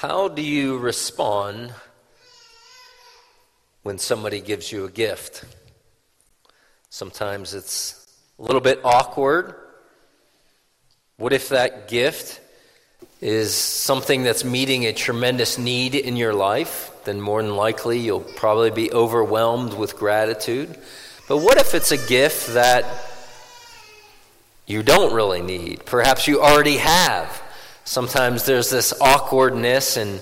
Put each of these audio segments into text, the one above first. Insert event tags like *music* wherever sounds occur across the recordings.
How do you respond when somebody gives you a gift? Sometimes it's a little bit awkward. What if that gift is something that's meeting a tremendous need in your life? Then more than likely you'll probably be overwhelmed with gratitude. But what if it's a gift that you don't really need? Perhaps you already have. Sometimes there's this awkwardness and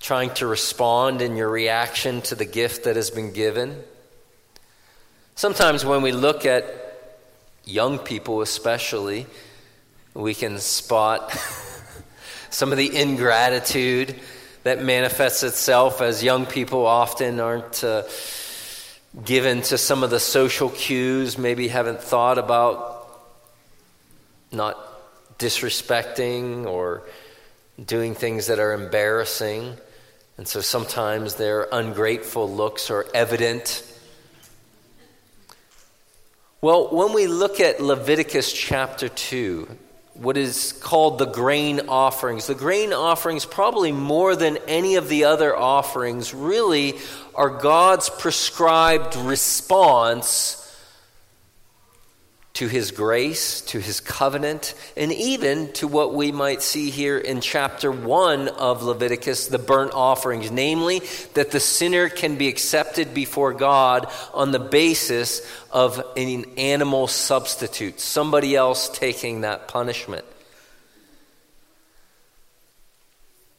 trying to respond in your reaction to the gift that has been given. Sometimes when we look at young people, especially, we can spot *laughs* some of the ingratitude that manifests itself as young people often aren't uh, given to some of the social cues, maybe haven't thought about not disrespecting or doing things that are embarrassing. And so sometimes their ungrateful looks are evident. Well, when we look at Leviticus chapter 2, what is called the grain offerings, the grain offerings, probably more than any of the other offerings, really are God's prescribed response to his grace, to his covenant, and even to what we might see here in chapter 1 of Leviticus, the burnt offerings, namely that the sinner can be accepted before God on the basis of an animal substitute, somebody else taking that punishment.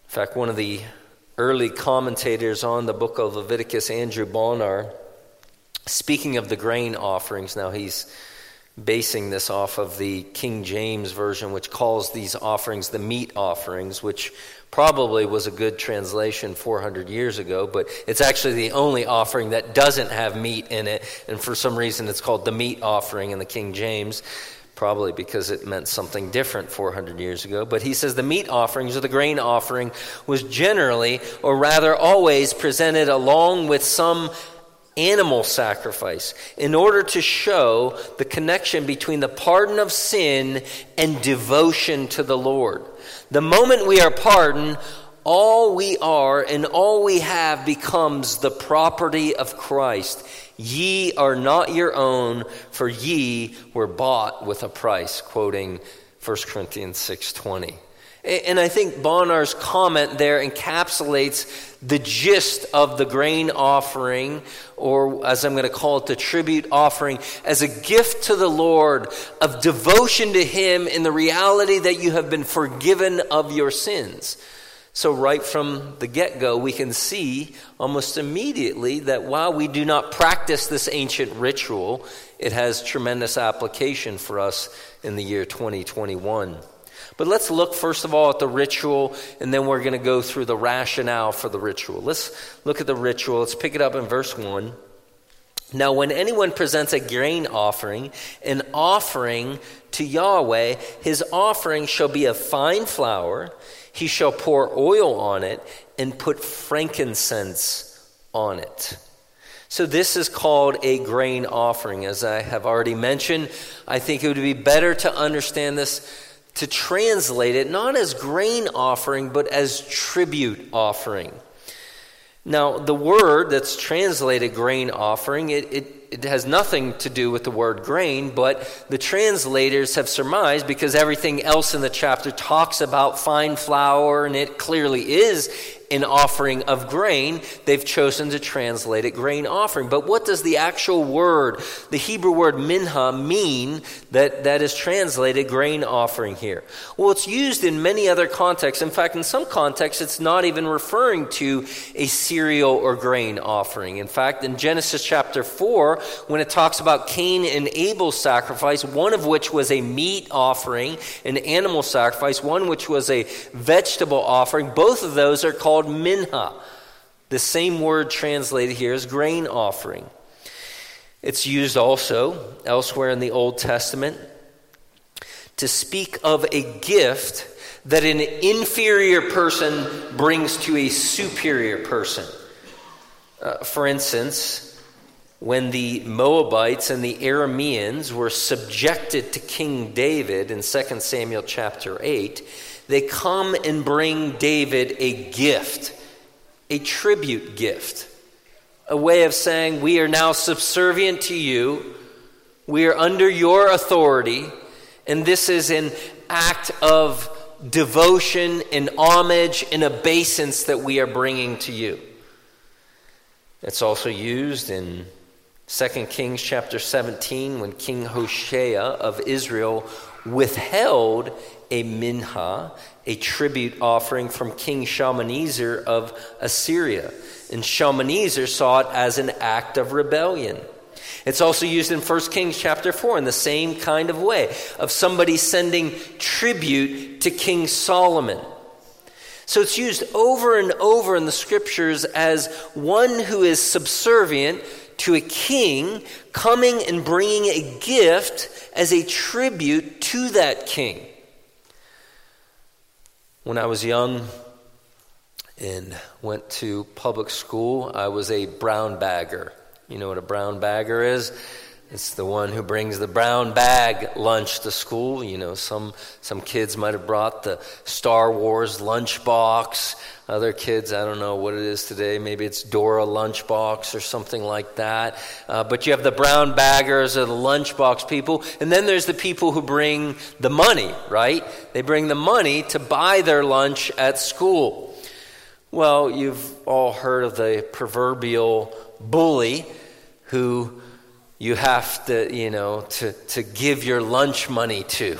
In fact, one of the early commentators on the book of Leviticus, Andrew Bonar, speaking of the grain offerings, now he's basing this off of the King James Version, which calls these offerings the meat offerings, which probably was a good translation 400 years ago, but it's actually the only offering that doesn't have meat in it. And for some reason, it's called the meat offering in the King James. Probably because it meant something different 400 years ago. But he says the meat offerings or the grain offering was generally, or rather always, presented along with some animal sacrifice in order to show the connection between the pardon of sin and devotion to the Lord. The moment we are pardoned, all we are and all we have becomes the property of Christ. Ye are not your own, for ye were bought with a price, quoting 1 Corinthians 6:20. And I think Bonar's comment there encapsulates the gist of the grain offering, or as I'm going to call it, the tribute offering, as a gift to the Lord of devotion to Him in the reality that you have been forgiven of your sins. So, right from the get go, we can see almost immediately that while we do not practice this ancient ritual, it has tremendous application for us in the year 2021. But let's look first of all at the ritual, and then we're going to go through the rationale for the ritual. Let's look at the ritual. Let's pick it up in verse 1. Now, when anyone presents a grain offering, an offering to Yahweh, his offering shall be of fine flour. He shall pour oil on it and put frankincense on it. So, this is called a grain offering. As I have already mentioned, I think it would be better to understand this to translate it not as grain offering, but as tribute offering. Now, the word that's translated grain offering, it, it, it, has nothing to do with the word grain, but the translators have surmised because everything else in the chapter talks about fine flour, and it clearly is an offering of grain, they've chosen to translate it grain offering. But what does the actual word, the Hebrew word minha, mean that, that is translated grain offering here? Well, it's used in many other contexts. In fact, in some contexts, it's not even referring to a cereal or grain offering. In fact, in Genesis chapter 4, when it talks about Cain and Abel's sacrifice, one of which was a meat offering, an animal sacrifice, one which was a vegetable offering, both of those are called minha. The same word translated here as grain offering. It's used also elsewhere in the Old Testament to speak of a gift that an inferior person brings to a superior person. Uh, for instance, when the Moabites and the Arameans were subjected to King David in 2 Samuel chapter 8, they come and bring David a gift, a tribute gift, a way of saying, We are now subservient to you, we are under your authority, and this is an act of devotion and homage and obeisance that we are bringing to you. It's also used in 2 Kings chapter 17 when King Hoshea of Israel withheld a minha, a tribute offering from King Shalmaneser of Assyria. And Shalmaneser saw it as an act of rebellion. It's also used in 1 Kings chapter 4 in the same kind of way of somebody sending tribute to King Solomon. So it's used over and over in the scriptures as one who is subservient to a king coming and bringing a gift as a tribute to that king. When I was young and went to public school, I was a brown bagger. You know what a brown bagger is? It's the one who brings the brown bag lunch to school. You know, some, some kids might have brought the Star Wars lunchbox. Other kids, I don't know what it is today. Maybe it's Dora lunchbox or something like that. Uh, but you have the brown baggers or the lunchbox people. And then there's the people who bring the money, right? They bring the money to buy their lunch at school. Well, you've all heard of the proverbial bully who you have to, you know, to, to give your lunch money to.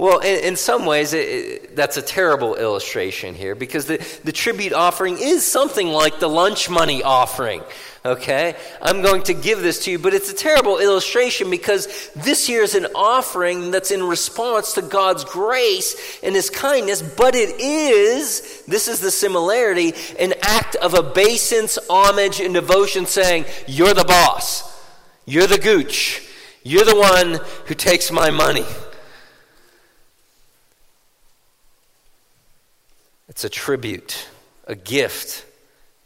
Well, in, in some ways, it, it, that's a terrible illustration here because the, the tribute offering is something like the lunch money offering. Okay? I'm going to give this to you, but it's a terrible illustration because this here is an offering that's in response to God's grace and His kindness, but it is, this is the similarity, an act of obeisance, homage, and devotion saying, You're the boss. You're the gooch. You're the one who takes my money. It's a tribute, a gift,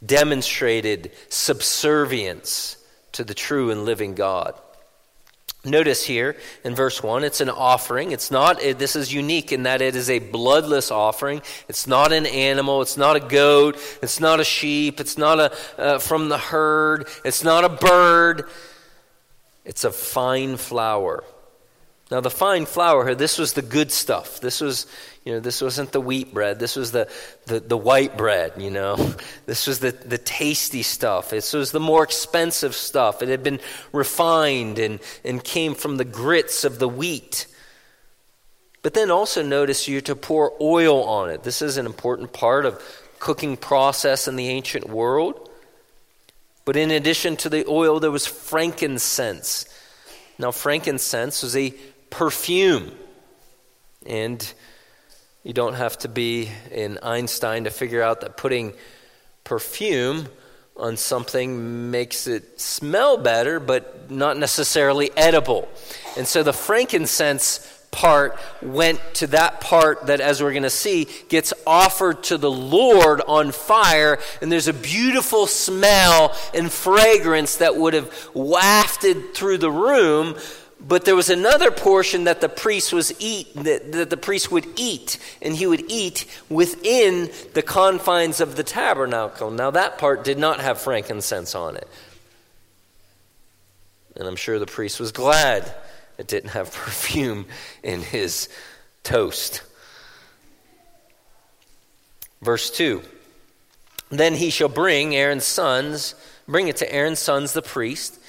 demonstrated subservience to the true and living God. Notice here in verse 1, it's an offering. It's not, this is unique in that it is a bloodless offering. It's not an animal. It's not a goat. It's not a sheep. It's not a, uh, from the herd. It's not a bird. It's a fine flour. Now, the fine flour here, this was the good stuff. This was, you know, this wasn't the wheat bread. This was the, the, the white bread, you know. *laughs* This was the, the tasty stuff. This was the more expensive stuff. It had been refined and, and came from the grits of the wheat. But then also notice you're to pour oil on it. This is an important part of cooking process in the ancient world. But in addition to the oil, there was frankincense. Now, frankincense was a perfume. And you don't have to be an Einstein to figure out that putting perfume on something makes it smell better, but not necessarily edible. And so the frankincense part went to that part that, as we're going to see, gets offered to the Lord on fire. And there's a beautiful smell and fragrance that would have wafted through the room. But there was another portion that the priest was eat that, that the priest would eat, and he would eat within the confines of the tabernacle. Now that part did not have frankincense on it. And I'm sure the priest was glad it didn't have *laughs* perfume in his toast. Verse 2 Then he shall bring Aaron's sons, bring it to Aaron's sons, the priest,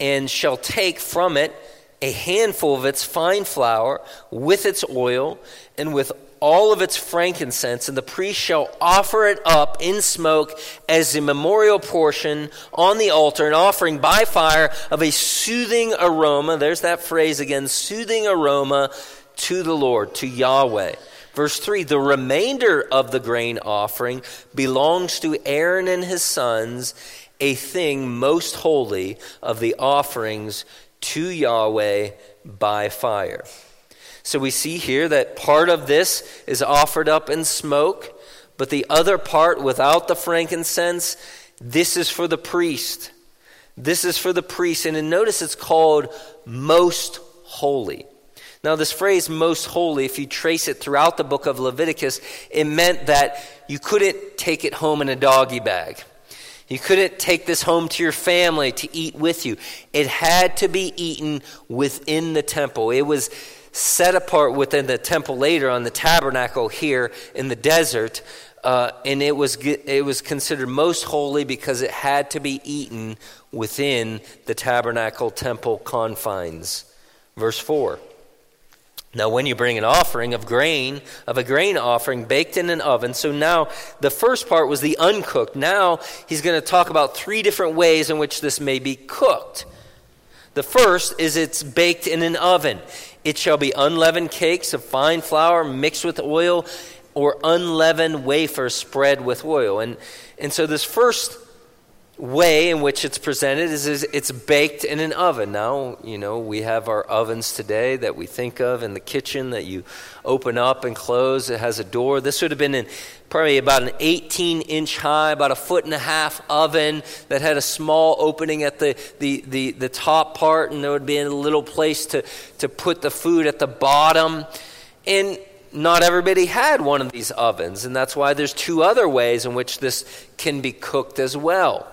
and shall take from it a handful of its fine flour with its oil and with all of its frankincense, and the priest shall offer it up in smoke as a memorial portion on the altar, an offering by fire of a soothing aroma. There's that phrase again soothing aroma to the Lord, to Yahweh. Verse 3 The remainder of the grain offering belongs to Aaron and his sons, a thing most holy of the offerings to Yahweh by fire. So we see here that part of this is offered up in smoke, but the other part without the frankincense, this is for the priest. This is for the priest. And notice it's called most holy. Now, this phrase most holy, if you trace it throughout the book of Leviticus, it meant that you couldn't take it home in a doggy bag. You couldn't take this home to your family to eat with you. It had to be eaten within the temple. It was set apart within the temple later on the tabernacle here in the desert. Uh, and it was, it was considered most holy because it had to be eaten within the tabernacle temple confines. Verse 4. Now, when you bring an offering of grain, of a grain offering baked in an oven, so now the first part was the uncooked. Now he's going to talk about three different ways in which this may be cooked. The first is it's baked in an oven. It shall be unleavened cakes of fine flour mixed with oil, or unleavened wafers spread with oil. And, and so this first way in which it's presented is, is, it's baked in an oven. Now, you know, we have our ovens today that we think of in the kitchen that you open up and close. It has a door. This would have been in probably about an 18 inch high, about a foot and a half oven that had a small opening at the, the, the, the top part, and there would be a little place to, to put the food at the bottom. And not everybody had one of these ovens, and that's why there's two other ways in which this can be cooked as well.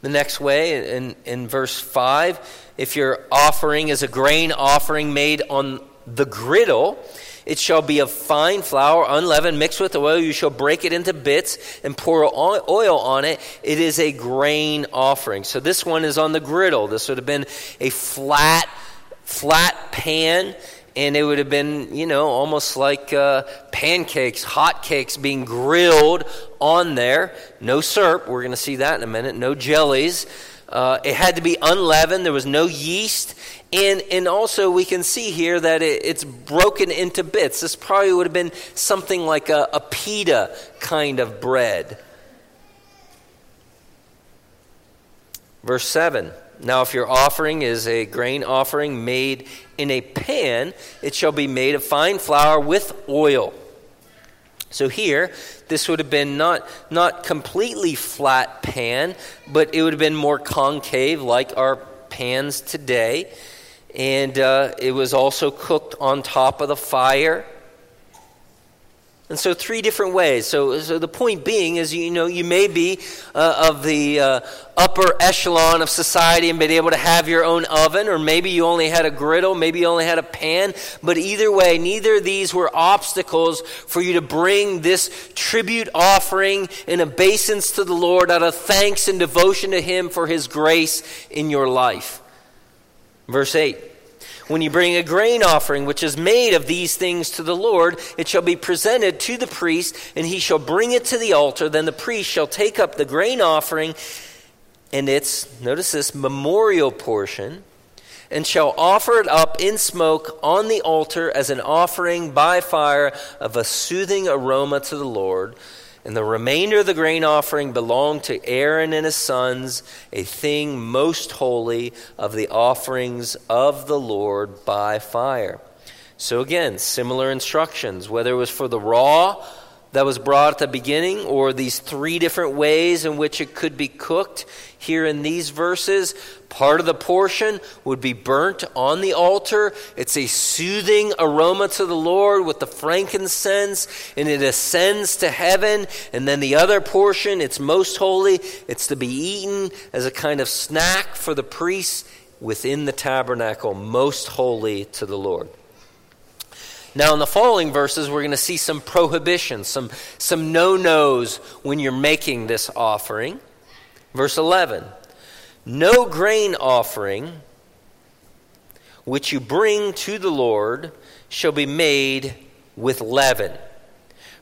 The next way, in, in verse 5, if your offering is a grain offering made on the griddle, it shall be of fine flour, unleavened, mixed with oil. You shall break it into bits and pour oil on it. It is a grain offering. So this one is on the griddle. This would have been a flat, flat pan and it would have been, you know, almost like uh, pancakes, hot cakes being grilled on there. No syrup, we're going to see that in a minute. No jellies. Uh, it had to be unleavened. There was no yeast. And, and also, we can see here that it, it's broken into bits. This probably would have been something like a, a pita kind of bread. Verse 7 Now, if your offering is a grain offering made in a pan, it shall be made of fine flour with oil. So here, this would have been not, not completely flat pan, but it would have been more concave like our pans today. And uh, it was also cooked on top of the fire. And so, three different ways. So, so the point being is, you know, you may be uh, of the uh, upper echelon of society and been able to have your own oven, or maybe you only had a griddle, maybe you only had a pan. But either way, neither of these were obstacles for you to bring this tribute offering in obeisance to the Lord out of thanks and devotion to Him for His grace in your life. Verse 8. When you bring a grain offering, which is made of these things to the Lord, it shall be presented to the priest, and he shall bring it to the altar. Then the priest shall take up the grain offering and its, notice this, memorial portion, and shall offer it up in smoke on the altar as an offering by fire of a soothing aroma to the Lord. And the remainder of the grain offering belonged to Aaron and his sons, a thing most holy of the offerings of the Lord by fire. So, again, similar instructions, whether it was for the raw that was brought at the beginning or these three different ways in which it could be cooked here in these verses. Part of the portion would be burnt on the altar. It's a soothing aroma to the Lord with the frankincense, and it ascends to heaven. And then the other portion, it's most holy. It's to be eaten as a kind of snack for the priests within the tabernacle, most holy to the Lord. Now, in the following verses, we're going to see some prohibitions, some, some no nos when you're making this offering. Verse 11 No grain offering which you bring to the Lord shall be made with leaven.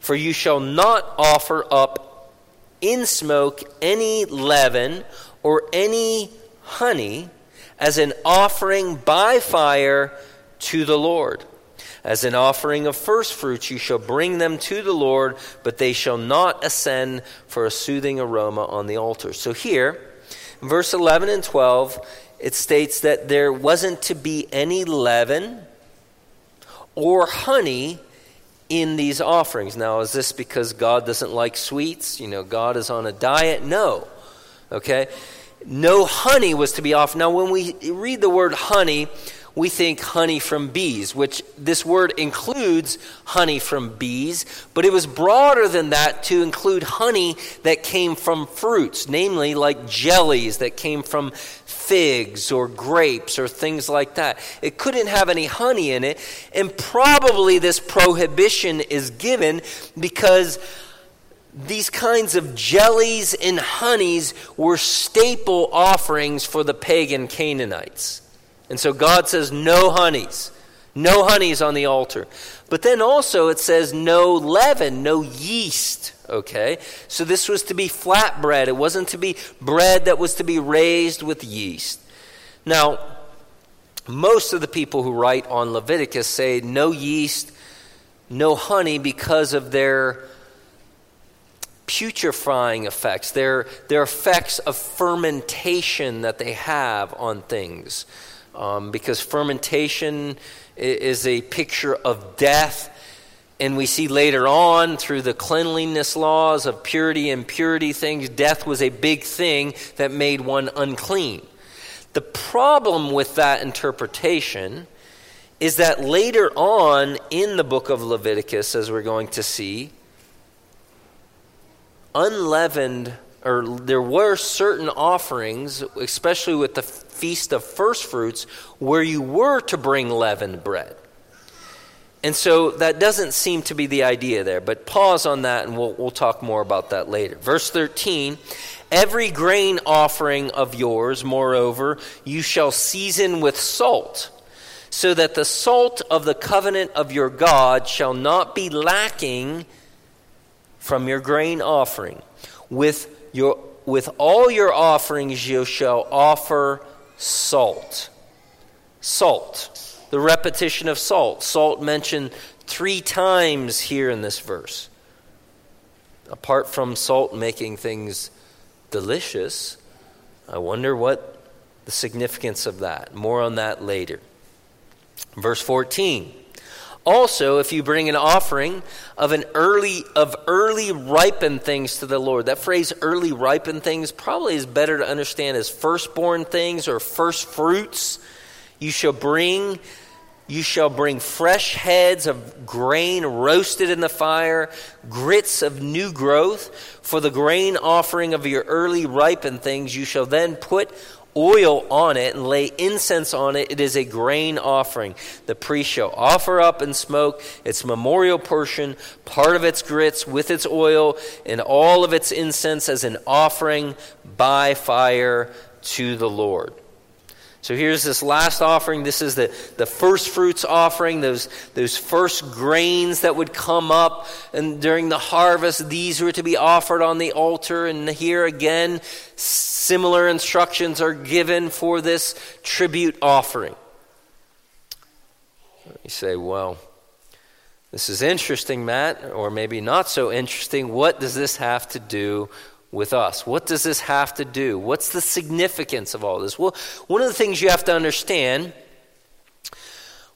For you shall not offer up in smoke any leaven or any honey as an offering by fire to the Lord. As an offering of first fruits, you shall bring them to the Lord, but they shall not ascend for a soothing aroma on the altar. So here, verse 11 and 12, it states that there wasn't to be any leaven or honey in these offerings. Now, is this because God doesn't like sweets? You know, God is on a diet? No. Okay? No honey was to be offered. Now, when we read the word honey, we think honey from bees, which this word includes honey from bees, but it was broader than that to include honey that came from fruits, namely like jellies that came from figs or grapes or things like that. It couldn't have any honey in it, and probably this prohibition is given because these kinds of jellies and honeys were staple offerings for the pagan Canaanites. And so God says, no honeys. No honeys on the altar. But then also it says no leaven, no yeast. Okay? So this was to be flat bread. It wasn't to be bread that was to be raised with yeast. Now, most of the people who write on Leviticus say no yeast, no honey because of their putrefying effects, their, their effects of fermentation that they have on things. Um, because fermentation is a picture of death. And we see later on through the cleanliness laws of purity and purity things, death was a big thing that made one unclean. The problem with that interpretation is that later on in the book of Leviticus, as we're going to see, unleavened, or there were certain offerings, especially with the feast of first fruits, where you were to bring leavened bread. And so that doesn't seem to be the idea there, but pause on that and we'll, we'll talk more about that later. Verse 13 Every grain offering of yours, moreover, you shall season with salt, so that the salt of the covenant of your God shall not be lacking from your grain offering. With, your, with all your offerings you shall offer salt. Salt. The repetition of salt. Salt mentioned three times here in this verse. Apart from salt making things delicious, I wonder what the significance of that. More on that later. Verse 14. Also, if you bring an offering of an early of early ripened things to the Lord, that phrase early ripened things probably is better to understand as firstborn things or first fruits. You shall bring you shall bring fresh heads of grain roasted in the fire, grits of new growth. For the grain offering of your early ripened things, you shall then put oil on it and lay incense on it. It is a grain offering. The priest shall offer up and smoke its memorial portion, part of its grits with its oil, and all of its incense as an offering by fire to the Lord. So here's this last offering. This is the, the first fruits offering, those, those first grains that would come up. And during the harvest, these were to be offered on the altar. And here again, similar instructions are given for this tribute offering. You say, well, this is interesting, Matt, or maybe not so interesting. What does this have to do with us. What does this have to do? What's the significance of all this? Well, one of the things you have to understand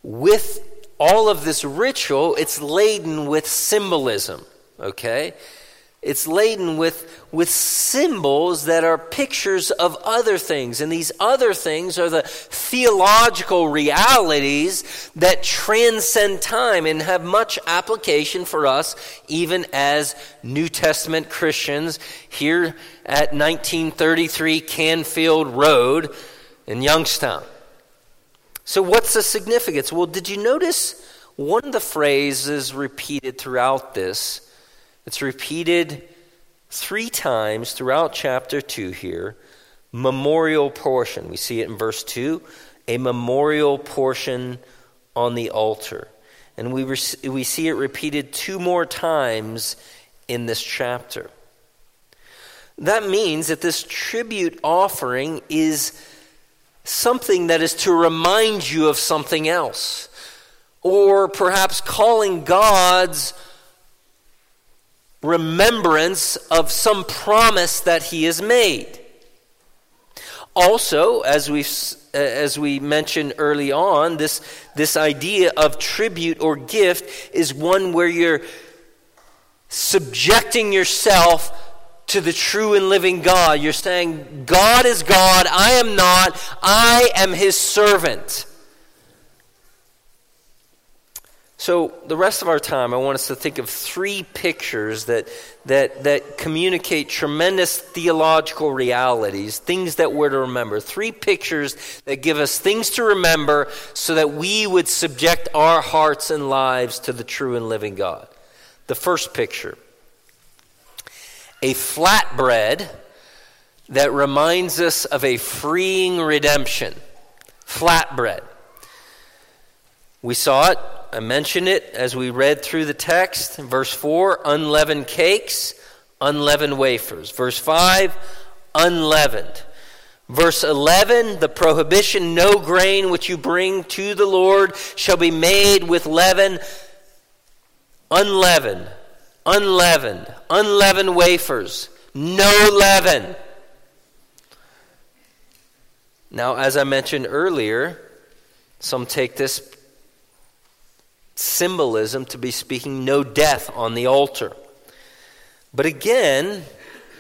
with all of this ritual, it's laden with symbolism, okay? It's laden with, with symbols that are pictures of other things. And these other things are the theological realities that transcend time and have much application for us, even as New Testament Christians here at 1933 Canfield Road in Youngstown. So, what's the significance? Well, did you notice one of the phrases repeated throughout this? It's repeated three times throughout chapter 2 here. Memorial portion. We see it in verse 2 a memorial portion on the altar. And we, re- we see it repeated two more times in this chapter. That means that this tribute offering is something that is to remind you of something else, or perhaps calling God's remembrance of some promise that he has made. Also, as we uh, as we mentioned early on, this this idea of tribute or gift is one where you're subjecting yourself to the true and living God. You're saying, God is God, I am not, I am his servant. So, the rest of our time, I want us to think of three pictures that, that, that communicate tremendous theological realities, things that we're to remember. Three pictures that give us things to remember so that we would subject our hearts and lives to the true and living God. The first picture a flatbread that reminds us of a freeing redemption. Flatbread. We saw it I mentioned it as we read through the text. Verse 4, unleavened cakes, unleavened wafers. Verse 5, unleavened. Verse 11, the prohibition no grain which you bring to the Lord shall be made with leaven, unleavened, unleavened, unleavened wafers, no leaven. Now, as I mentioned earlier, some take this symbolism to be speaking no death on the altar. But again,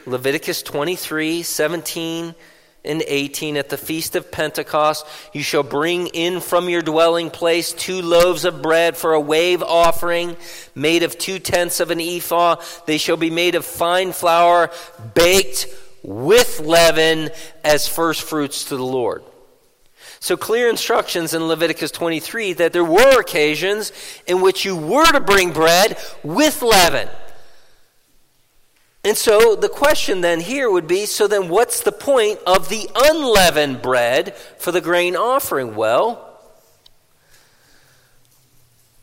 Leviticus 23 17 and 18 at the feast of Pentecost, you shall bring in from your dwelling place two loaves of bread for a wave offering made of two tenths of an ephah. They shall be made of fine flour, baked with leaven as first fruits to the Lord. So, clear instructions in Leviticus 23 that there were occasions in which you were to bring bread with leaven. And so the question then here would be so then what's the point of the unleavened bread for the grain offering? Well,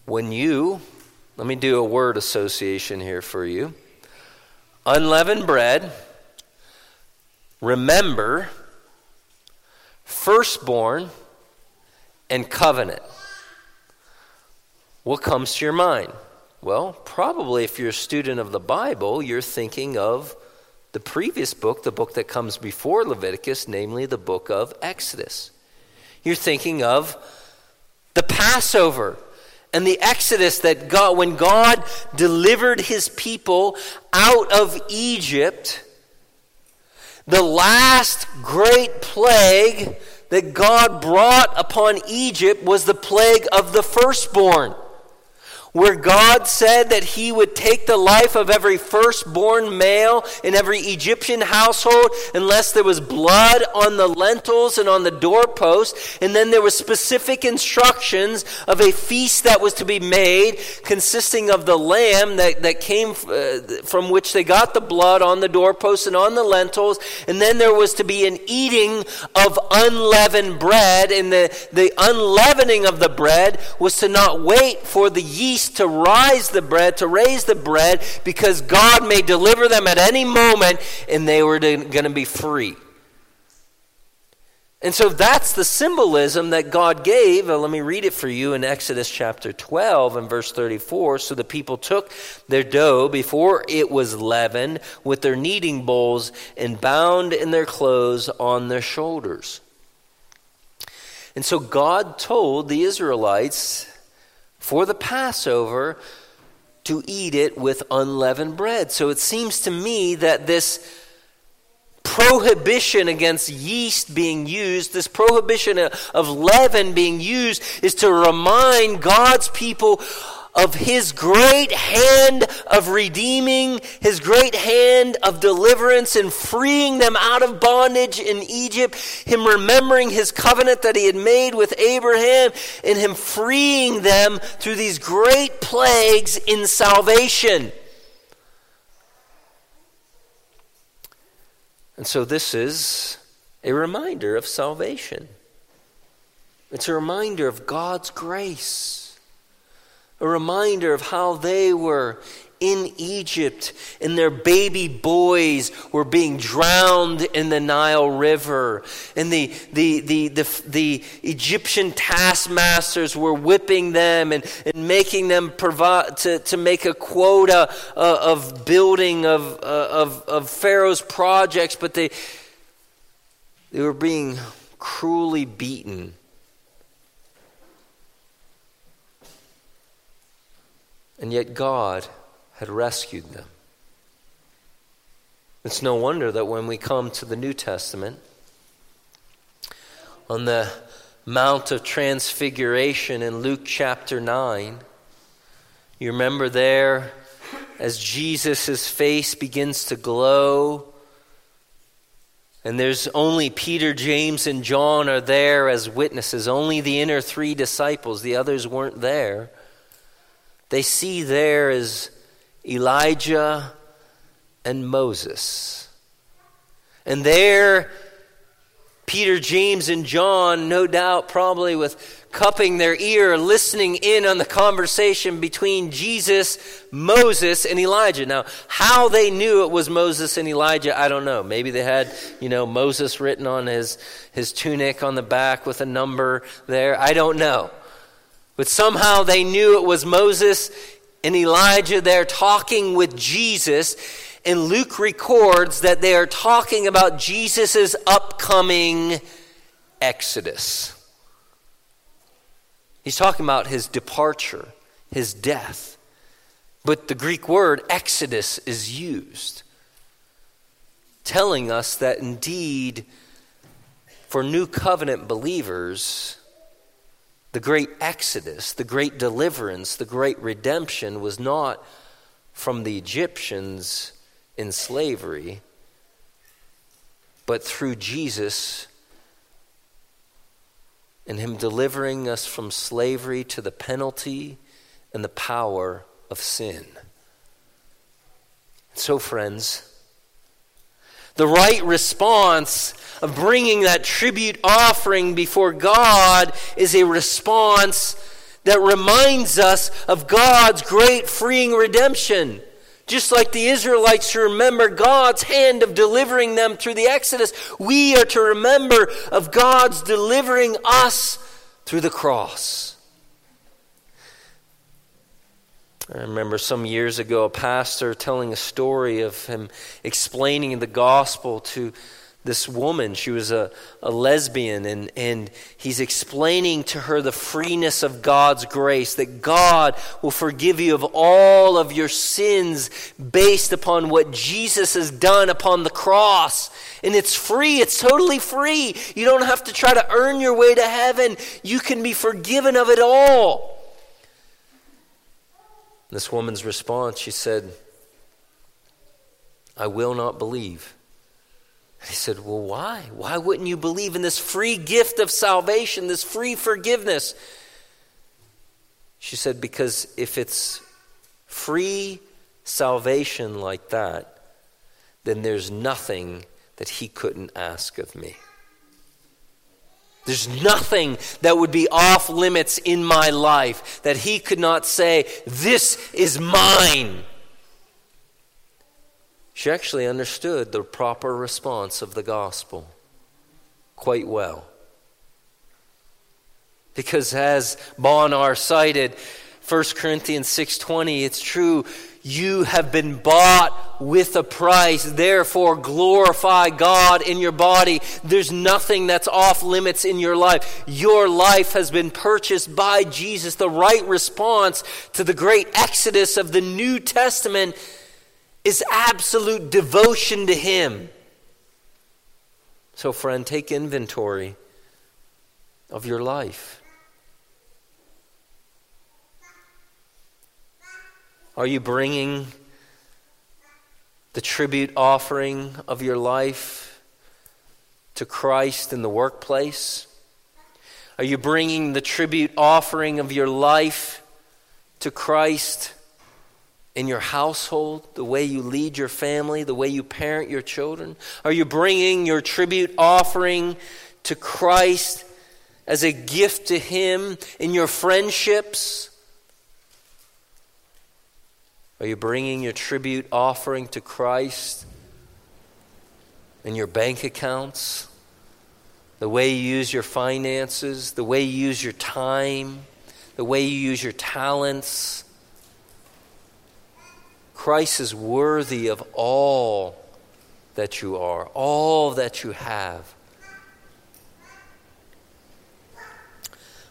when you, let me do a word association here for you. Unleavened bread, remember firstborn, and covenant. What comes to your mind? Well, probably if you're a student of the Bible, you're thinking of the previous book, the book that comes before Leviticus, namely the book of Exodus. You're thinking of the Passover and the Exodus that God, when God delivered his people out of Egypt the last great plague that God brought upon Egypt was the plague of the firstborn where God said that he would take the life of every firstborn male in every Egyptian household unless there was blood on the lentils and on the doorpost. And then there were specific instructions of a feast that was to be made consisting of the lamb that, that came uh, from which they got the blood on the doorpost and on the lentils. And then there was to be an eating of unleavened bread. And the, the unleavening of the bread was to not wait for the yeast to rise the bread, to raise the bread, because God may deliver them at any moment and they were going to be free. And so that's the symbolism that God gave. Uh, let me read it for you in Exodus chapter 12 and verse 34. So the people took their dough before it was leavened with their kneading bowls and bound in their clothes on their shoulders. And so God told the Israelites for the Passover to eat it with unleavened bread. So it seems to me that this prohibition against yeast being used, this prohibition of leaven being used, is to remind God's people of his great hand of redeeming, his great hand of deliverance and freeing them out of bondage in Egypt, him remembering his covenant that he had made with Abraham, and him freeing them through these great plagues in salvation. And so this is a reminder of salvation. It's a reminder of God's grace a reminder of how they were in Egypt and their baby boys were being drowned in the Nile River. And the, the, the, the, the Egyptian taskmasters were whipping them and, and making them provide to, to make a quota uh, of building of, uh, of, of Pharaoh's projects, but they, they were being cruelly beaten And yet God had rescued them. It's no wonder that when we come to the New Testament, on the Mount of Transfiguration in Luke chapter 9, You remember there as Jesus' face begins to glow. And there's only Peter, James, and John are there as witnesses. Only the inner three disciples, the others weren't there. They see there as Elijah and Moses. And there, Peter, James, and John, no doubt, probably with cupping their ear, listening in on the conversation between Jesus, Moses, and Elijah. Now, how they knew it was Moses and Elijah, I don't know. Maybe they had, you know, Moses written on his, his tunic on the back with a number there. I don't know. But somehow they knew it was Moses and Elijah there talking with Jesus. And Luke records that they are talking about Jesus' upcoming exodus. He's talking about his departure, his death. But the Greek word exodus is used, telling us that indeed, for new covenant believers, the great exodus, the great deliverance, the great redemption was not from the Egyptians in slavery, but through Jesus and Him delivering us from slavery to the penalty and the power of sin. So, friends, the right response of bringing that tribute offering before God is a response that reminds us of God's great freeing redemption. Just like the Israelites to remember God's hand of delivering them through the Exodus, we are to remember of God's delivering us through the cross. I remember some years ago a pastor telling a story of him explaining the gospel to this woman. She was a, a lesbian, and, and he's explaining to her the freeness of God's grace, that God will forgive you of all of your sins based upon what Jesus has done upon the cross. And it's free, it's totally free. You don't have to try to earn your way to heaven, you can be forgiven of it all. This woman's response, she said, I will not believe. And He said, Well, why? Why wouldn't you believe in this free gift of salvation, this free forgiveness? She said, Because if it's free salvation like that, then there's nothing that he couldn't ask of me. There's nothing that would be off limits in my life that he could not say, This is mine. She actually understood the proper response of the gospel quite well. Because as Bonar cited, 1 Corinthians 6:20, it's true, you have been bought with a price. Therefore, glorify God in your body. There's nothing that's off limits in your life. Your life has been purchased by Jesus. The right response to the great exodus of the New Testament is absolute devotion to Him. So, friend, take inventory of your life. Are you bringing the tribute offering of your life to Christ in the workplace? Are you bringing the tribute offering of your life to Christ in your household, the way you lead your family, the way you parent your children? Are you bringing your tribute offering to Christ as a gift to Him in your friendships? Are you bringing your tribute offering to Christ in your bank accounts? The way you use your finances, the way you use your time, the way you use your talents, Christ is worthy of all that you are, all that you have.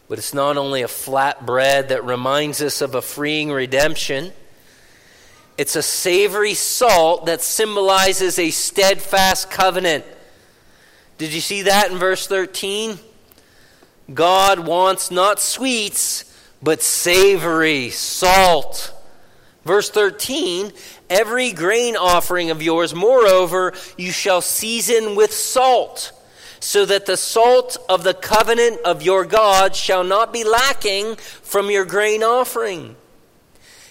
But it's not only a flat bread that reminds us of a freeing redemption, it's a savory salt that symbolizes a steadfast covenant. Did you see that in verse 13? God wants not sweets, but savory, salt Verse 13 Every grain offering of yours, moreover, you shall season with salt, so that the salt of the covenant of your God shall not be lacking from your grain offering.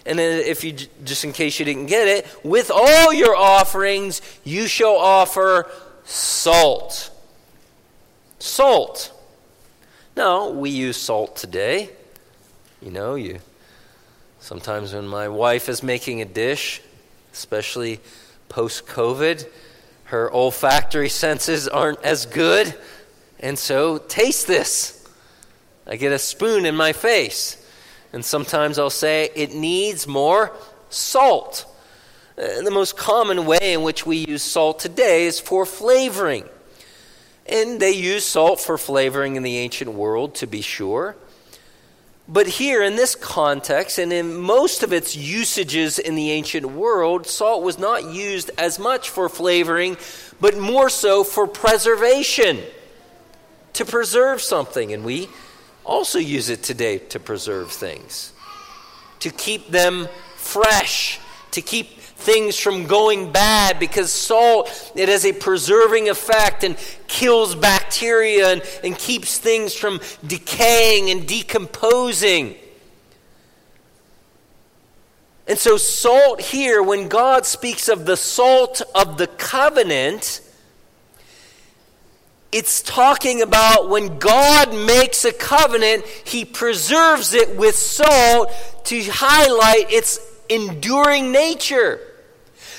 And if you, just in case you didn't get it, with all your offerings you shall offer salt. Salt. No, we use salt today. You know, you sometimes when my wife is making a dish, especially post COVID, her olfactory *laughs* senses aren't as good. And so, taste this. I get a spoon in my face. And sometimes I'll say, it needs more salt. Uh, the most common way in which we use salt today is for flavoring. And they use salt for flavoring in the ancient world, to be sure. But here, in this context, and in most of its usages in the ancient world, salt was not used as much for flavoring, but more so for preservation, to preserve something. And we also use it today to preserve things, to keep them fresh, to keep things from going bad because salt it has a preserving effect and kills bacteria and, and keeps things from decaying and decomposing. And so salt here when god speaks of the salt of the covenant it's talking about when God makes a covenant, he preserves it with salt to highlight its enduring nature.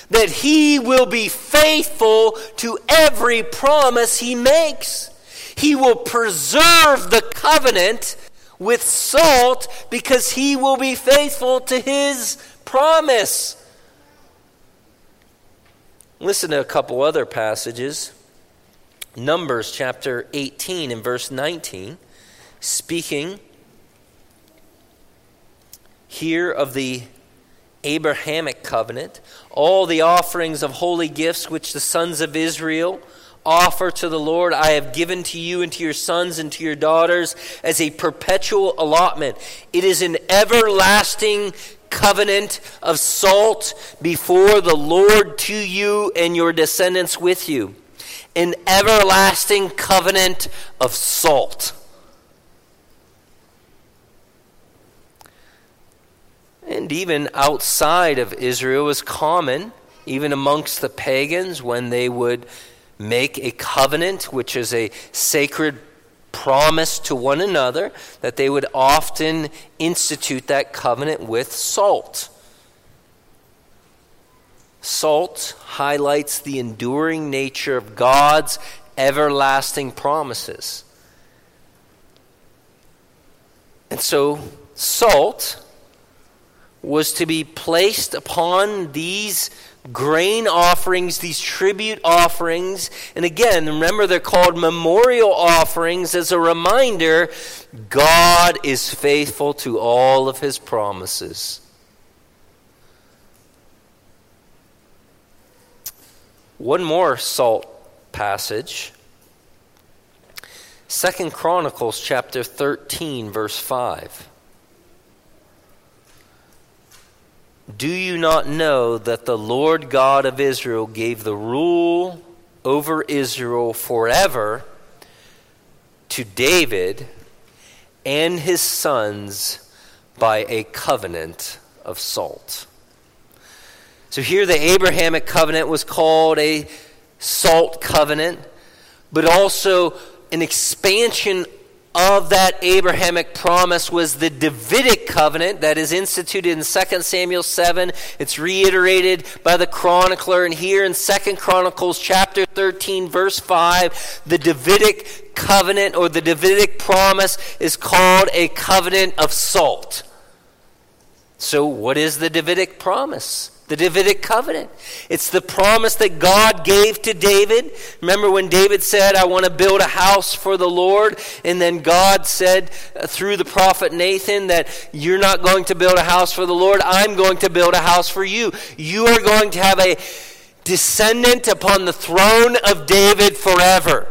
That he will be faithful to every promise he makes. He will preserve the covenant with salt because he will be faithful to his promise. Listen to a couple other passages. Numbers chapter 18 and verse 19, speaking here of the Abrahamic covenant, all the offerings of holy gifts which the sons of Israel offer to the Lord, I have given to you and to your sons and to your daughters as a perpetual allotment. It is an everlasting covenant of salt before the Lord to you and your descendants with you an everlasting covenant of salt. And even outside of Israel was common, even amongst the pagans, when they would make a covenant, which is a sacred promise to one another, that they would often institute that covenant with salt. Salt highlights the enduring nature of God's everlasting promises. And so, salt was to be placed upon these grain offerings, these tribute offerings. And again, remember they're called memorial offerings as a reminder God is faithful to all of his promises. One more salt passage. Second Chronicles chapter 13 verse 5. Do you not know that the Lord God of Israel gave the rule over Israel forever to David and his sons by a covenant of salt? So here the Abrahamic covenant was called a salt covenant, but also an expansion of that Abrahamic promise was the Davidic covenant that is instituted in 2 Samuel 7. It's reiterated by the chronicler. And here in 2 Chronicles chapter 13, verse 5, the Davidic covenant or the Davidic promise is called a covenant of salt. So, what is the Davidic promise? The Davidic covenant. It's the promise that God gave to David. Remember when David said, I want to build a house for the Lord? And then God said uh, through the prophet Nathan that you're not going to build a house for the Lord. I'm going to build a house for you. You are going to have a descendant upon the throne of David forever.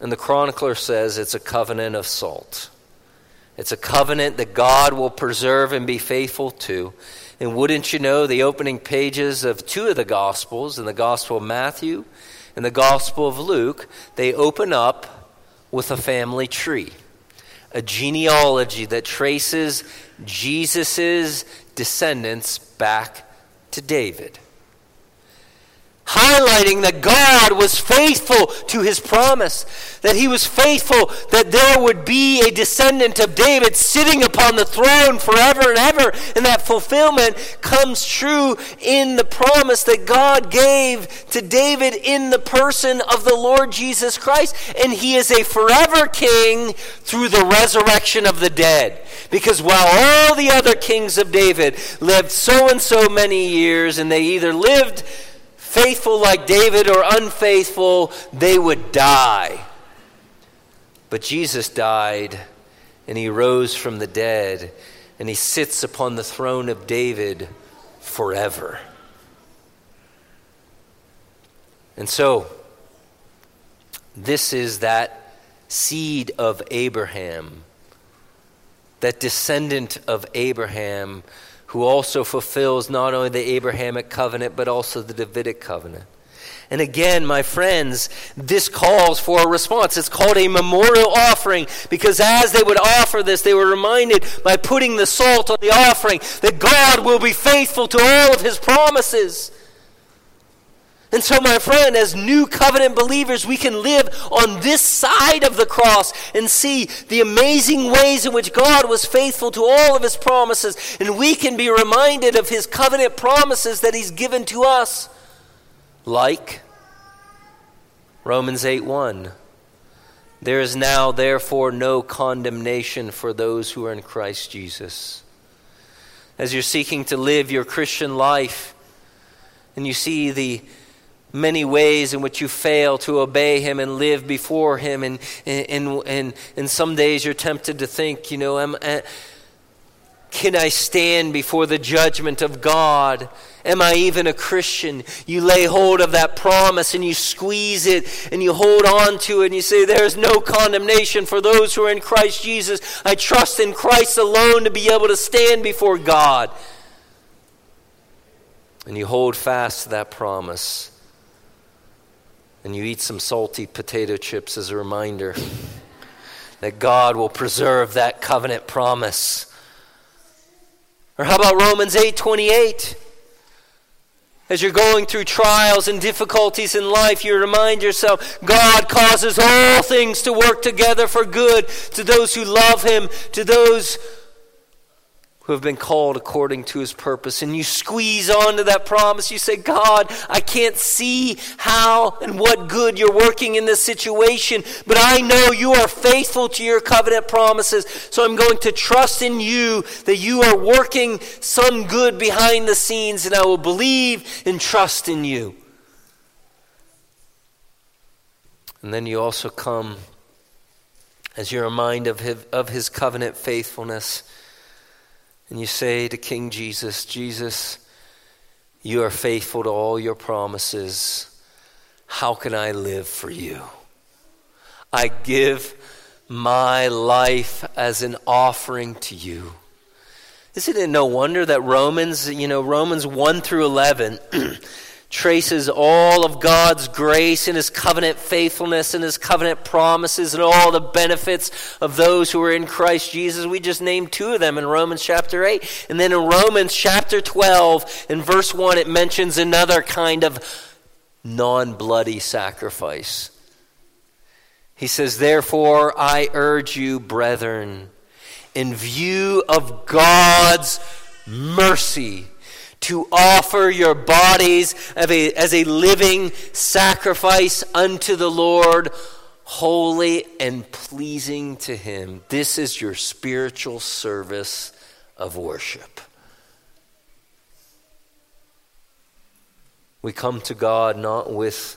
And the chronicler says it's a covenant of salt. It's a covenant that God will preserve and be faithful to. And wouldn't you know, the opening pages of two of the Gospels, in the Gospel of Matthew and the Gospel of Luke, they open up with a family tree, a genealogy that traces Jesus' descendants back to David highlighting that God was faithful to his promise, that he was faithful that there would be a descendant of David sitting upon the throne forever and ever. And that fulfillment comes true in the promise that God gave to David in the person of the Lord Jesus Christ. And he is a forever king through the resurrection of the dead. Because while all the other kings of David lived so and so many years, and they either lived faithful like David or unfaithful, they would die. But Jesus died and he rose from the dead and he sits upon the throne of David forever. And so, this is that seed of Abraham, that descendant of Abraham who also fulfills not only the Abrahamic covenant, but also the Davidic covenant. And again, my friends, this calls for a response. It's called a memorial offering because as they would offer this, they were reminded by putting the salt on the offering that God will be faithful to all of his promises. And so, my friend, as new covenant believers, we can live on this side of the cross and see the amazing ways in which God was faithful to all of his promises. And we can be reminded of his covenant promises that he's given to us. Like Romans 8 1. There is now, therefore, no condemnation for those who are in Christ Jesus. As you're seeking to live your Christian life, and you see the many ways in which you fail to obey him and live before him and and and, and some days you're tempted to think you know am, can I stand before the judgment of God? Am I even a Christian? You lay hold of that promise and you squeeze it and you hold on to it and you say, There's no condemnation for those who are in Christ Jesus. I trust in Christ alone to be able to stand before God. And you hold fast to that promise and you eat some salty potato chips as a reminder that God will preserve that covenant promise. Or how about Romans 8:28? As you're going through trials and difficulties in life, you remind yourself God causes all things to work together for good to those who love Him, to those who have been called according to his purpose. And you squeeze onto that promise. You say, God, I can't see how and what good you're working in this situation, but I know you are faithful to your covenant promises. So I'm going to trust in you that you are working some good behind the scenes, and I will believe and trust in you. And then you also come as you're reminded of his, of his covenant faithfulness and you say to King Jesus, Jesus, you are faithful to all your promises. How can I live for you? I give my life as an offering to you. Isn't it no wonder that Romans, you know, Romans 1 through 11 *clears throat* traces all of God's grace and his covenant faithfulness and his covenant promises and all the benefits of those who are in Christ Jesus. We just named two of them in Romans chapter 8. And then in Romans chapter 12, in verse 1, it mentions another kind of non bloody sacrifice. He says, Therefore, I urge you, brethren, in view of God's mercy, to offer your bodies as a, living sacrifice unto the Lord, holy and pleasing to Him. This is your spiritual service of worship. We come to God not with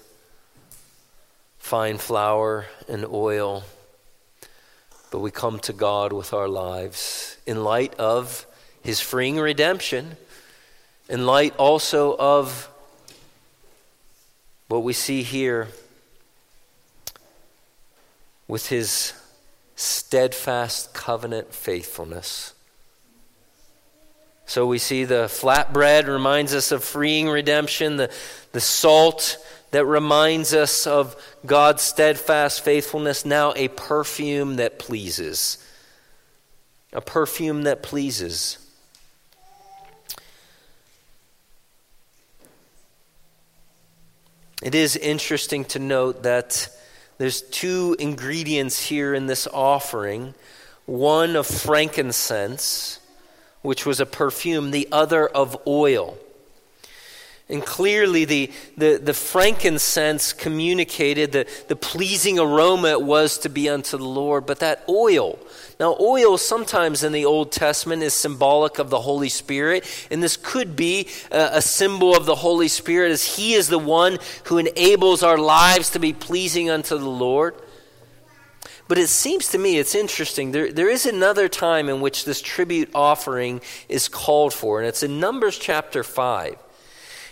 fine flour and oil, but we come to God with our lives in light of His freeing redemption in light also of what we see here with his steadfast covenant faithfulness. So we see the flatbread reminds us of freeing redemption, the, the salt that reminds us of God's steadfast faithfulness, now a perfume that pleases. A perfume that pleases. It is interesting to note that there's two ingredients here in this offering one of frankincense, which was a perfume, the other of oil. And clearly, the, the, the, frankincense communicated the, the pleasing aroma it was to be unto the Lord. But that oil, now, oil sometimes in the Old Testament is symbolic of the Holy Spirit. And this could be a, a symbol of the Holy Spirit as He is the one who enables our lives to be pleasing unto the Lord. But it seems to me it's interesting. There, there is another time in which this tribute offering is called for, and it's in Numbers chapter 5.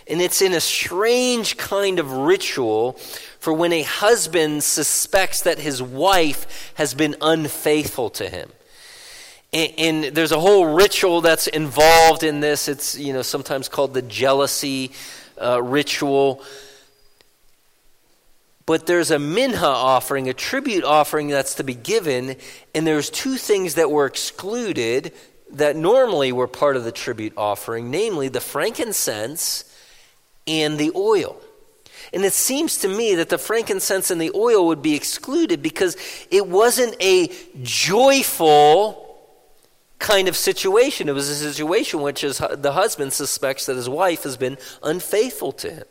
And it's in a strange kind of ritual for when a husband suspects that his wife has been unfaithful to him. And, and, there's a whole ritual that's involved in this. It's you know sometimes called the jealousy uh, ritual. But there's a minha offering, a tribute offering that's to be given, and there's two things that were excluded that normally were part of the tribute offering, namely the frankincense and the oil. And it seems to me that the frankincense and the oil would be excluded because it wasn't a joyful kind of situation. It was a situation which his, the husband suspects that his wife has been unfaithful to him.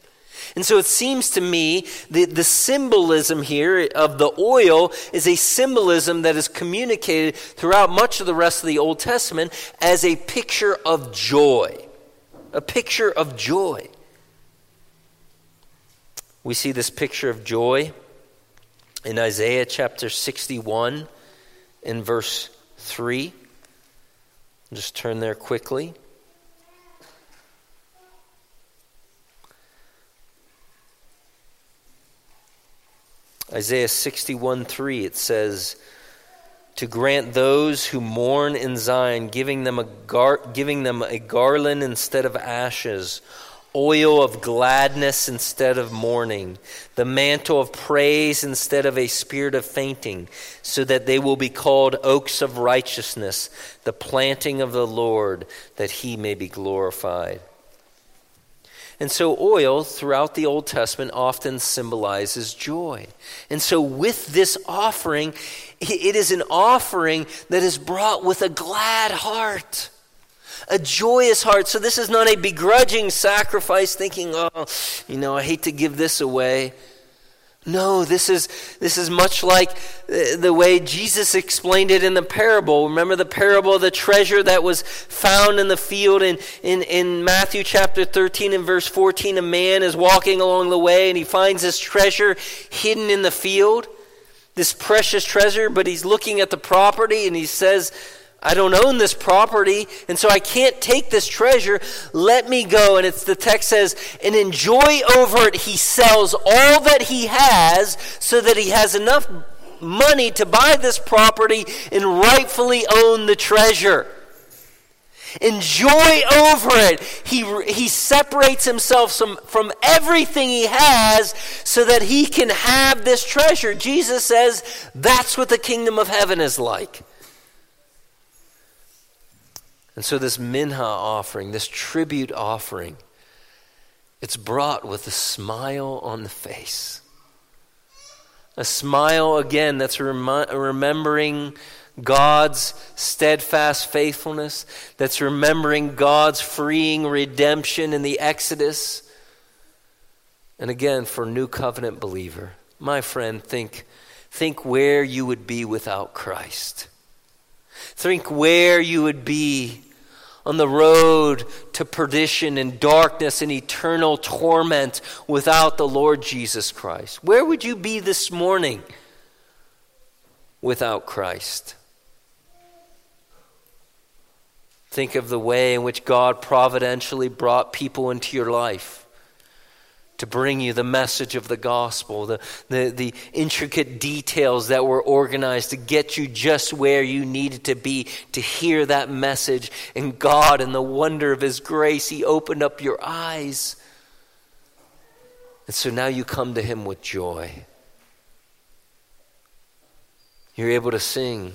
And so it seems to me that the symbolism here of the oil is a symbolism that is communicated throughout much of the rest of the Old Testament as a picture of joy. A picture of joy. We see this picture of joy in Isaiah chapter 61 in verse 3. Just turn there quickly. Isaiah 61 3, it says, To grant those who mourn in Zion, giving them, a gar- giving them a garland instead of ashes, oil of gladness instead of mourning, the mantle of praise instead of a spirit of fainting, so that they will be called oaks of righteousness, the planting of the Lord, that he may be glorified. And so, oil throughout the Old Testament often symbolizes joy. And so, with this offering, it is an offering that is brought with a glad heart a joyous heart. So this is not a begrudging sacrifice, thinking, oh, you know, I hate to give this away. No, this is, this is much like the way Jesus explained it in the parable. Remember the parable of the treasure that was found in the field in, in, in Matthew chapter 13 and verse 14? A man is walking along the way and he finds this treasure hidden in the field, this precious treasure, but he's looking at the property and he says, I don't own this property, and so I can't take this treasure. Let me go. And it's the text says, and enjoy over it. He sells all that he has so that he has enough money to buy this property and rightfully own the treasure. Enjoy over it. He, he separates himself from, from everything he has so that he can have this treasure. Jesus says that's what the kingdom of heaven is like. And so, this minha offering, this tribute offering, it's brought with a smile on the face. A smile, again, that's rem- remembering God's steadfast faithfulness, that's remembering God's freeing redemption in the Exodus. And again, for new covenant believer, my friend, think, think where you would be without Christ. Think where you would be on the road to perdition and darkness and eternal torment without the Lord Jesus Christ? Where would you be this morning without Christ? Think of the way in which God providentially brought people into your life to bring you the message of the gospel, the, the, the intricate details that were organized to get you just where you needed to be to hear that message. And God, in the wonder of His grace, He opened up your eyes. And so now you come to Him with joy. You're able to sing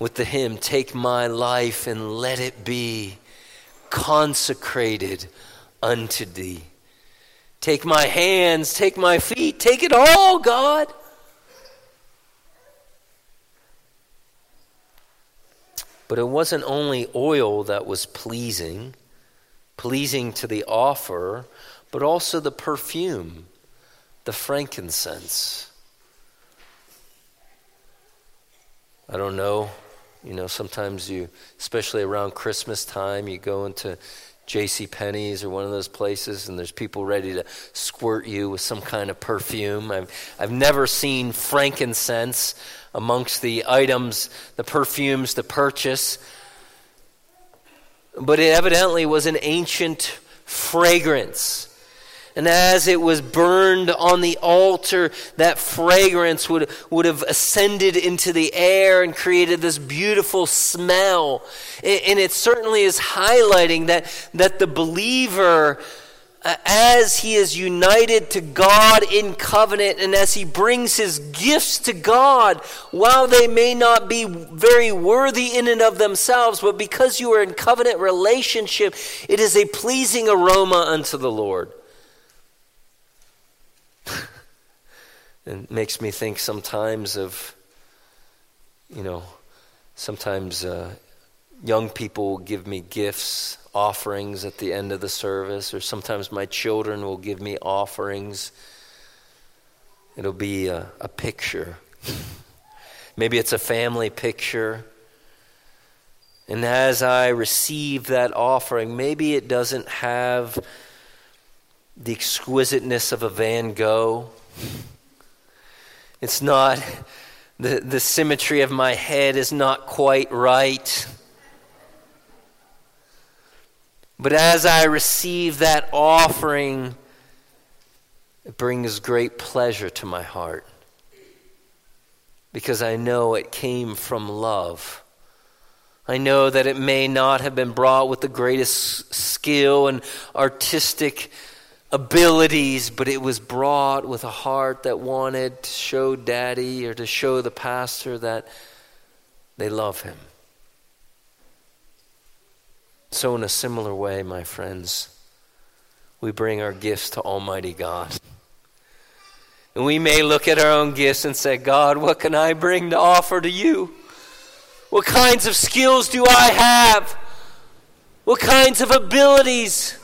with the hymn, Take my life and let it be consecrated unto thee. Take my hands, take my feet, take it all, God. But it wasn't only oil that was pleasing, pleasing to the offer, but also the perfume, the frankincense. I don't know. You know, sometimes you, especially around Christmas time, you go into J.C. Penney's or one of those places, and there's people ready to squirt you with some kind of perfume. I've, I've never seen frankincense amongst the items, the perfumes to purchase, but it evidently was an ancient fragrance. And as it was burned on the altar, that fragrance would, would have ascended into the air and created this beautiful smell. And, it certainly is highlighting that, that the believer, uh, as he is united to God in covenant and as he brings his gifts to God, while they may not be very worthy in and of themselves, but because you are in covenant relationship, it is a pleasing aroma unto the Lord. It makes me think sometimes of, you know, sometimes uh, young people will give me gifts, offerings at the end of the service, or sometimes my children will give me offerings. It'll be a, a picture. *laughs* Maybe it's a family picture. And as I receive that offering, maybe it doesn't have the exquisiteness of a Van Gogh. It's not, the, the symmetry of my head is not quite right. But as I receive that offering, it brings great pleasure to my heart because I know it came from love. I know that it may not have been brought with the greatest skill and artistic abilities, but it was brought with a heart that wanted to show daddy or to show the pastor that they love him. So, in a similar way, my friends, we bring our gifts to Almighty God. And we may look at our own gifts and say, God, what can I bring to offer to you? What kinds of skills do I have? What kinds of abilities?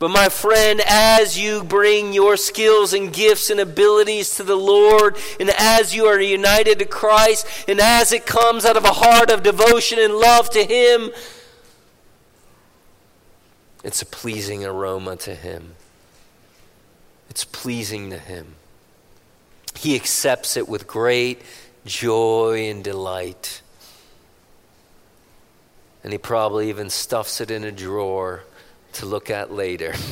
But my friend, as you bring your skills and gifts and abilities to the Lord, and as you are united to Christ, and as it comes out of a heart of devotion and love to Him, it's a pleasing aroma to Him. It's pleasing to Him. He accepts it with great joy and delight. And He probably even stuffs it in a drawer to look at later. *laughs*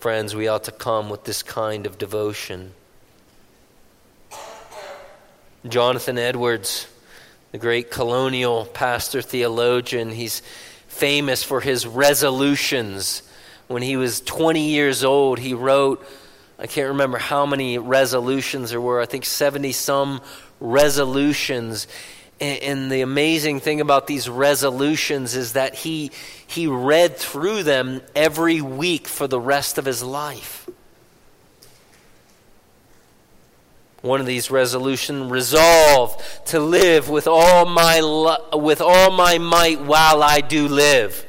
Friends, we ought to come with this kind of devotion. Jonathan Edwards, the great colonial pastor theologian, he's famous for his resolutions. When he was 20 years old, he wrote, I can't remember how many resolutions there were, I think 70 some resolutions. And, the amazing thing about these resolutions is that he, he read through them every week for the rest of his life. One of these resolutions resolve to live with all my with all my might while I do live.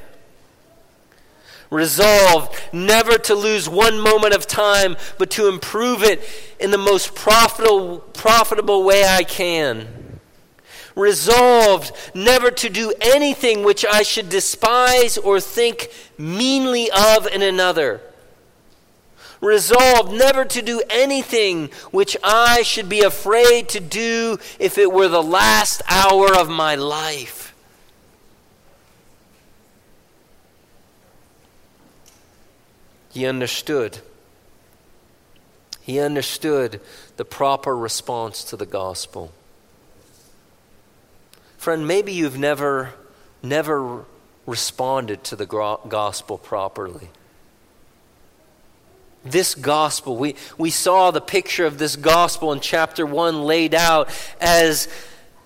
Resolve never to lose one moment of time, but to improve it in the most profitable, profitable way I can resolved never to do anything which I should despise or think meanly of in another. Resolved never to do anything which I should be afraid to do if it were the last hour of my life. He understood. He understood the proper response to the gospel. Friend, maybe you've never, never responded to the gospel properly. This gospel, we, we saw the picture of this gospel in chapter 1 laid out as,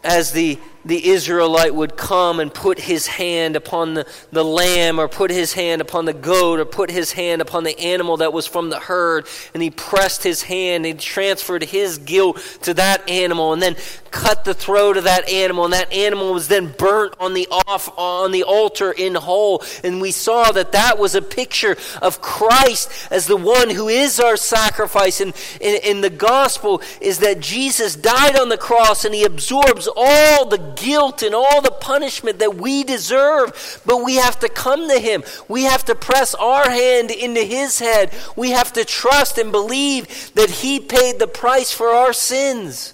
as the the Israelite would come and put his hand upon the, the lamb or put his hand upon the goat or put his hand upon the animal that was from the herd and he pressed his hand and transferred his guilt to that animal and then cut the throat of that animal and that animal was then burnt on the off on the altar in whole. And we saw that that was a picture of Christ as the one who is our sacrifice. And in the gospel is that Jesus died on the cross and he absorbs all the guilt and all the punishment that we deserve. But we have to come to Him. We have to press our hand into His head. We have to trust and believe that He paid the price for our sins.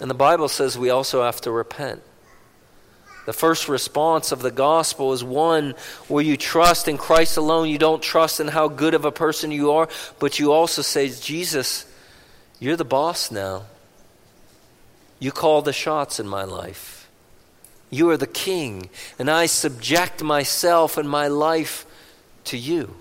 And the Bible says we also have to repent. The first response of the gospel is one where you trust in Christ alone. You don't trust in how good of a person you are, but you also say, Jesus, you're the boss now. You call the shots in my life. You are the king, and I subject myself and my life to you.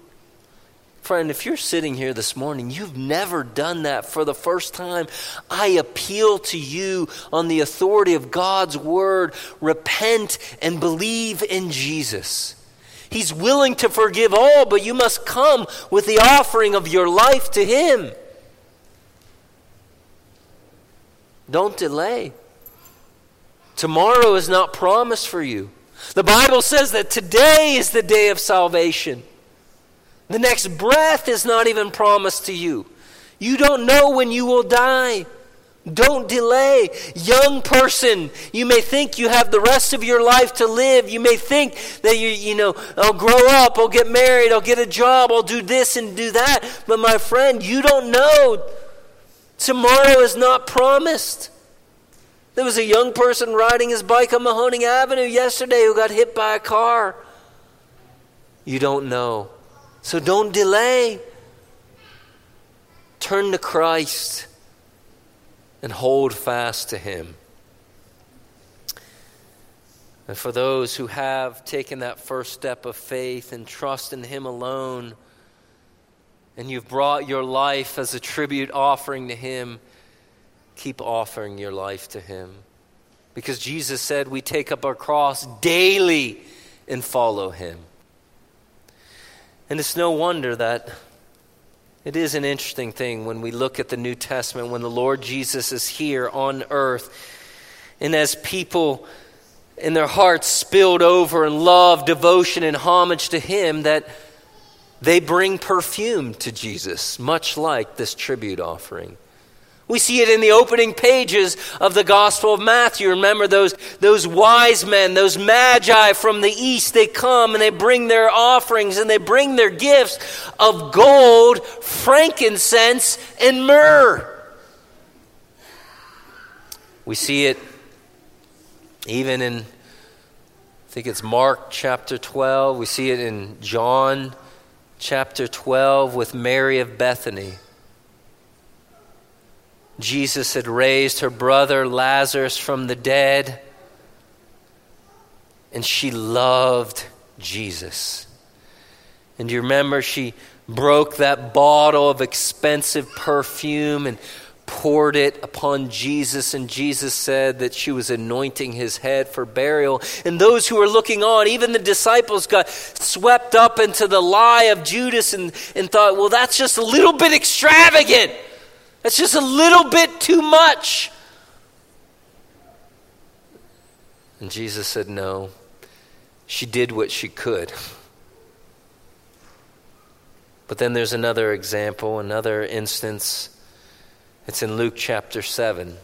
Friend, if you're sitting here this morning, you've never done that for the first time. I appeal to you on the authority of God's word. Repent and believe in Jesus. He's willing to forgive all, but you must come with the offering of your life to Him. Don't delay. Tomorrow is not promised for you. The Bible says that today is the day of salvation. The next breath is not even promised to you. You don't know when you will die. Don't delay. Young person, you may think you have the rest of your life to live. You may think that you, you know, I'll grow up, I'll get married, I'll get a job, I'll do this and do that. But my friend, you don't know Tomorrow is not promised. There was a young person riding his bike on Mahoning Avenue yesterday who got hit by a car. You don't know. So don't delay. Turn to Christ and hold fast to Him. And for those who have taken that first step of faith and trust in Him alone, and you've brought your life as a tribute offering to Him, keep offering your life to Him. Because Jesus said we take up our cross daily and follow Him. And it's no wonder that it is an interesting thing when we look at the New Testament, when the Lord Jesus is here on earth, and as people in their hearts spilled over in love, devotion, and homage to Him, that they bring perfume to Jesus, much like this tribute offering. We see it in the opening pages of the Gospel of Matthew. Remember those, those wise men, those magi from the east, they come and they bring their offerings and they bring their gifts of gold, frankincense, and myrrh. We see it even in, I think it's Mark chapter 12. We see it in John chapter 12 with Mary of Bethany. Jesus had raised her brother Lazarus from the dead, and she loved Jesus. And you remember she broke that bottle of expensive perfume and poured it upon Jesus, and Jesus said that she was anointing his head for burial. And those who were looking on, even the disciples, got swept up into the lie of Judas and, and thought, well, that's just a little bit extravagant. That's just a little bit too much. And Jesus said, no, she did what she could. But then there's another example, another instance it's in Luke chapter 7.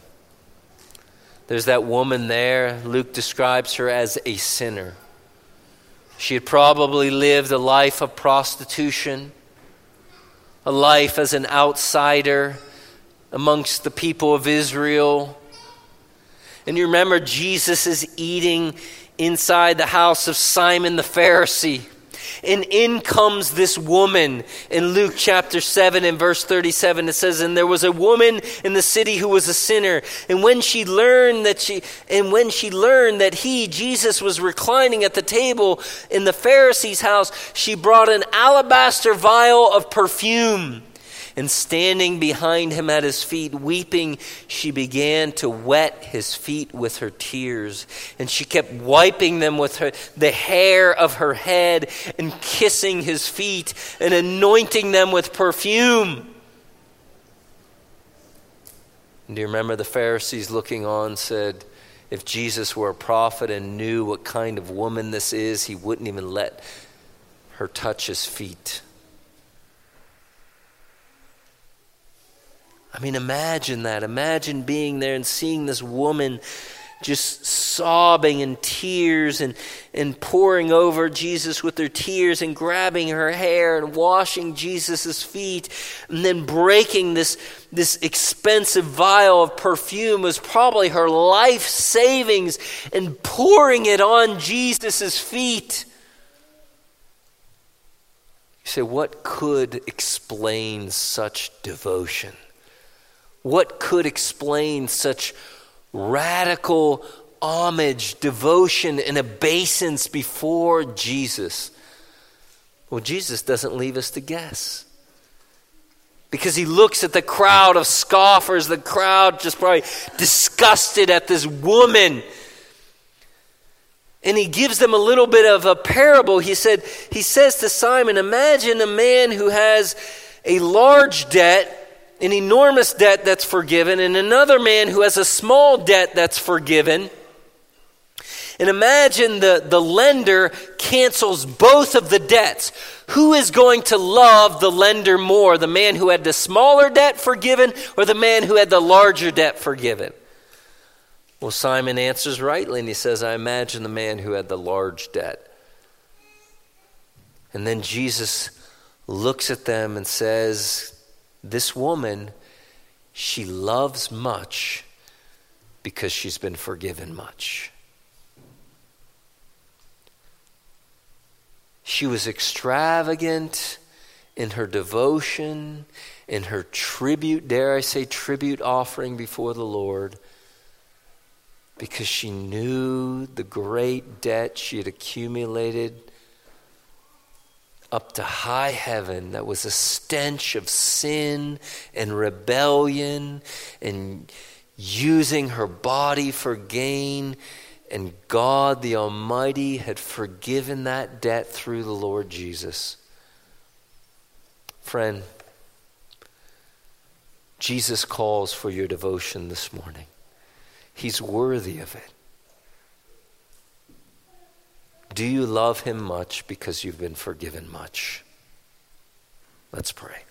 There's that woman there. Luke describes her as a sinner. She had probably lived a life of prostitution, a life as an outsider amongst the people of Israel. And you remember Jesus is eating inside the house of Simon the Pharisee. And in comes this woman in Luke chapter 7 and verse 37. It says, And there was a woman in the city who was a sinner. And when she learned that she, and when she learned that he, Jesus, was reclining at the table in the Pharisee's house, she brought an alabaster vial of perfume. And standing behind him at his feet, weeping, she began to wet his feet with her tears. And she kept wiping them with her, the hair of her head and kissing his feet and anointing them with perfume. And do you remember the Pharisees looking on said, if Jesus were a prophet and knew what kind of woman this is, he wouldn't even let her touch his feet. I mean, imagine that. Imagine being there and seeing this woman just sobbing in tears and, and pouring over Jesus with her tears and grabbing her hair and washing Jesus' feet and then breaking this, this expensive vial of perfume was probably her life savings and pouring it on Jesus' feet. You say, what could explain such devotion? What could explain such radical homage, devotion, and obeisance before Jesus? Well, Jesus doesn't leave us to guess. Because he looks at the crowd of scoffers, the crowd just probably disgusted at this woman. And he gives them a little bit of a parable. He said, he says to Simon, Imagine a man who has a large debt an enormous debt that's forgiven, and another man who has a small debt that's forgiven. And imagine the, the lender cancels both of the debts. Who is going to love the lender more? The man who had the smaller debt forgiven or the man who had the larger debt forgiven? Well, Simon answers rightly and he says, I imagine the man who had the large debt. And then Jesus looks at them and says, this woman, she loves much because she's been forgiven much. She was extravagant in her devotion, in her tribute, dare I say, tribute offering before the Lord, because she knew the great debt she had accumulated up to high heaven that was a stench of sin and rebellion and using her body for gain. And God the Almighty had forgiven that debt through the Lord Jesus. Friend, Jesus calls for your devotion this morning. He's worthy of it. Do you love him much because you've been forgiven much? Let's pray.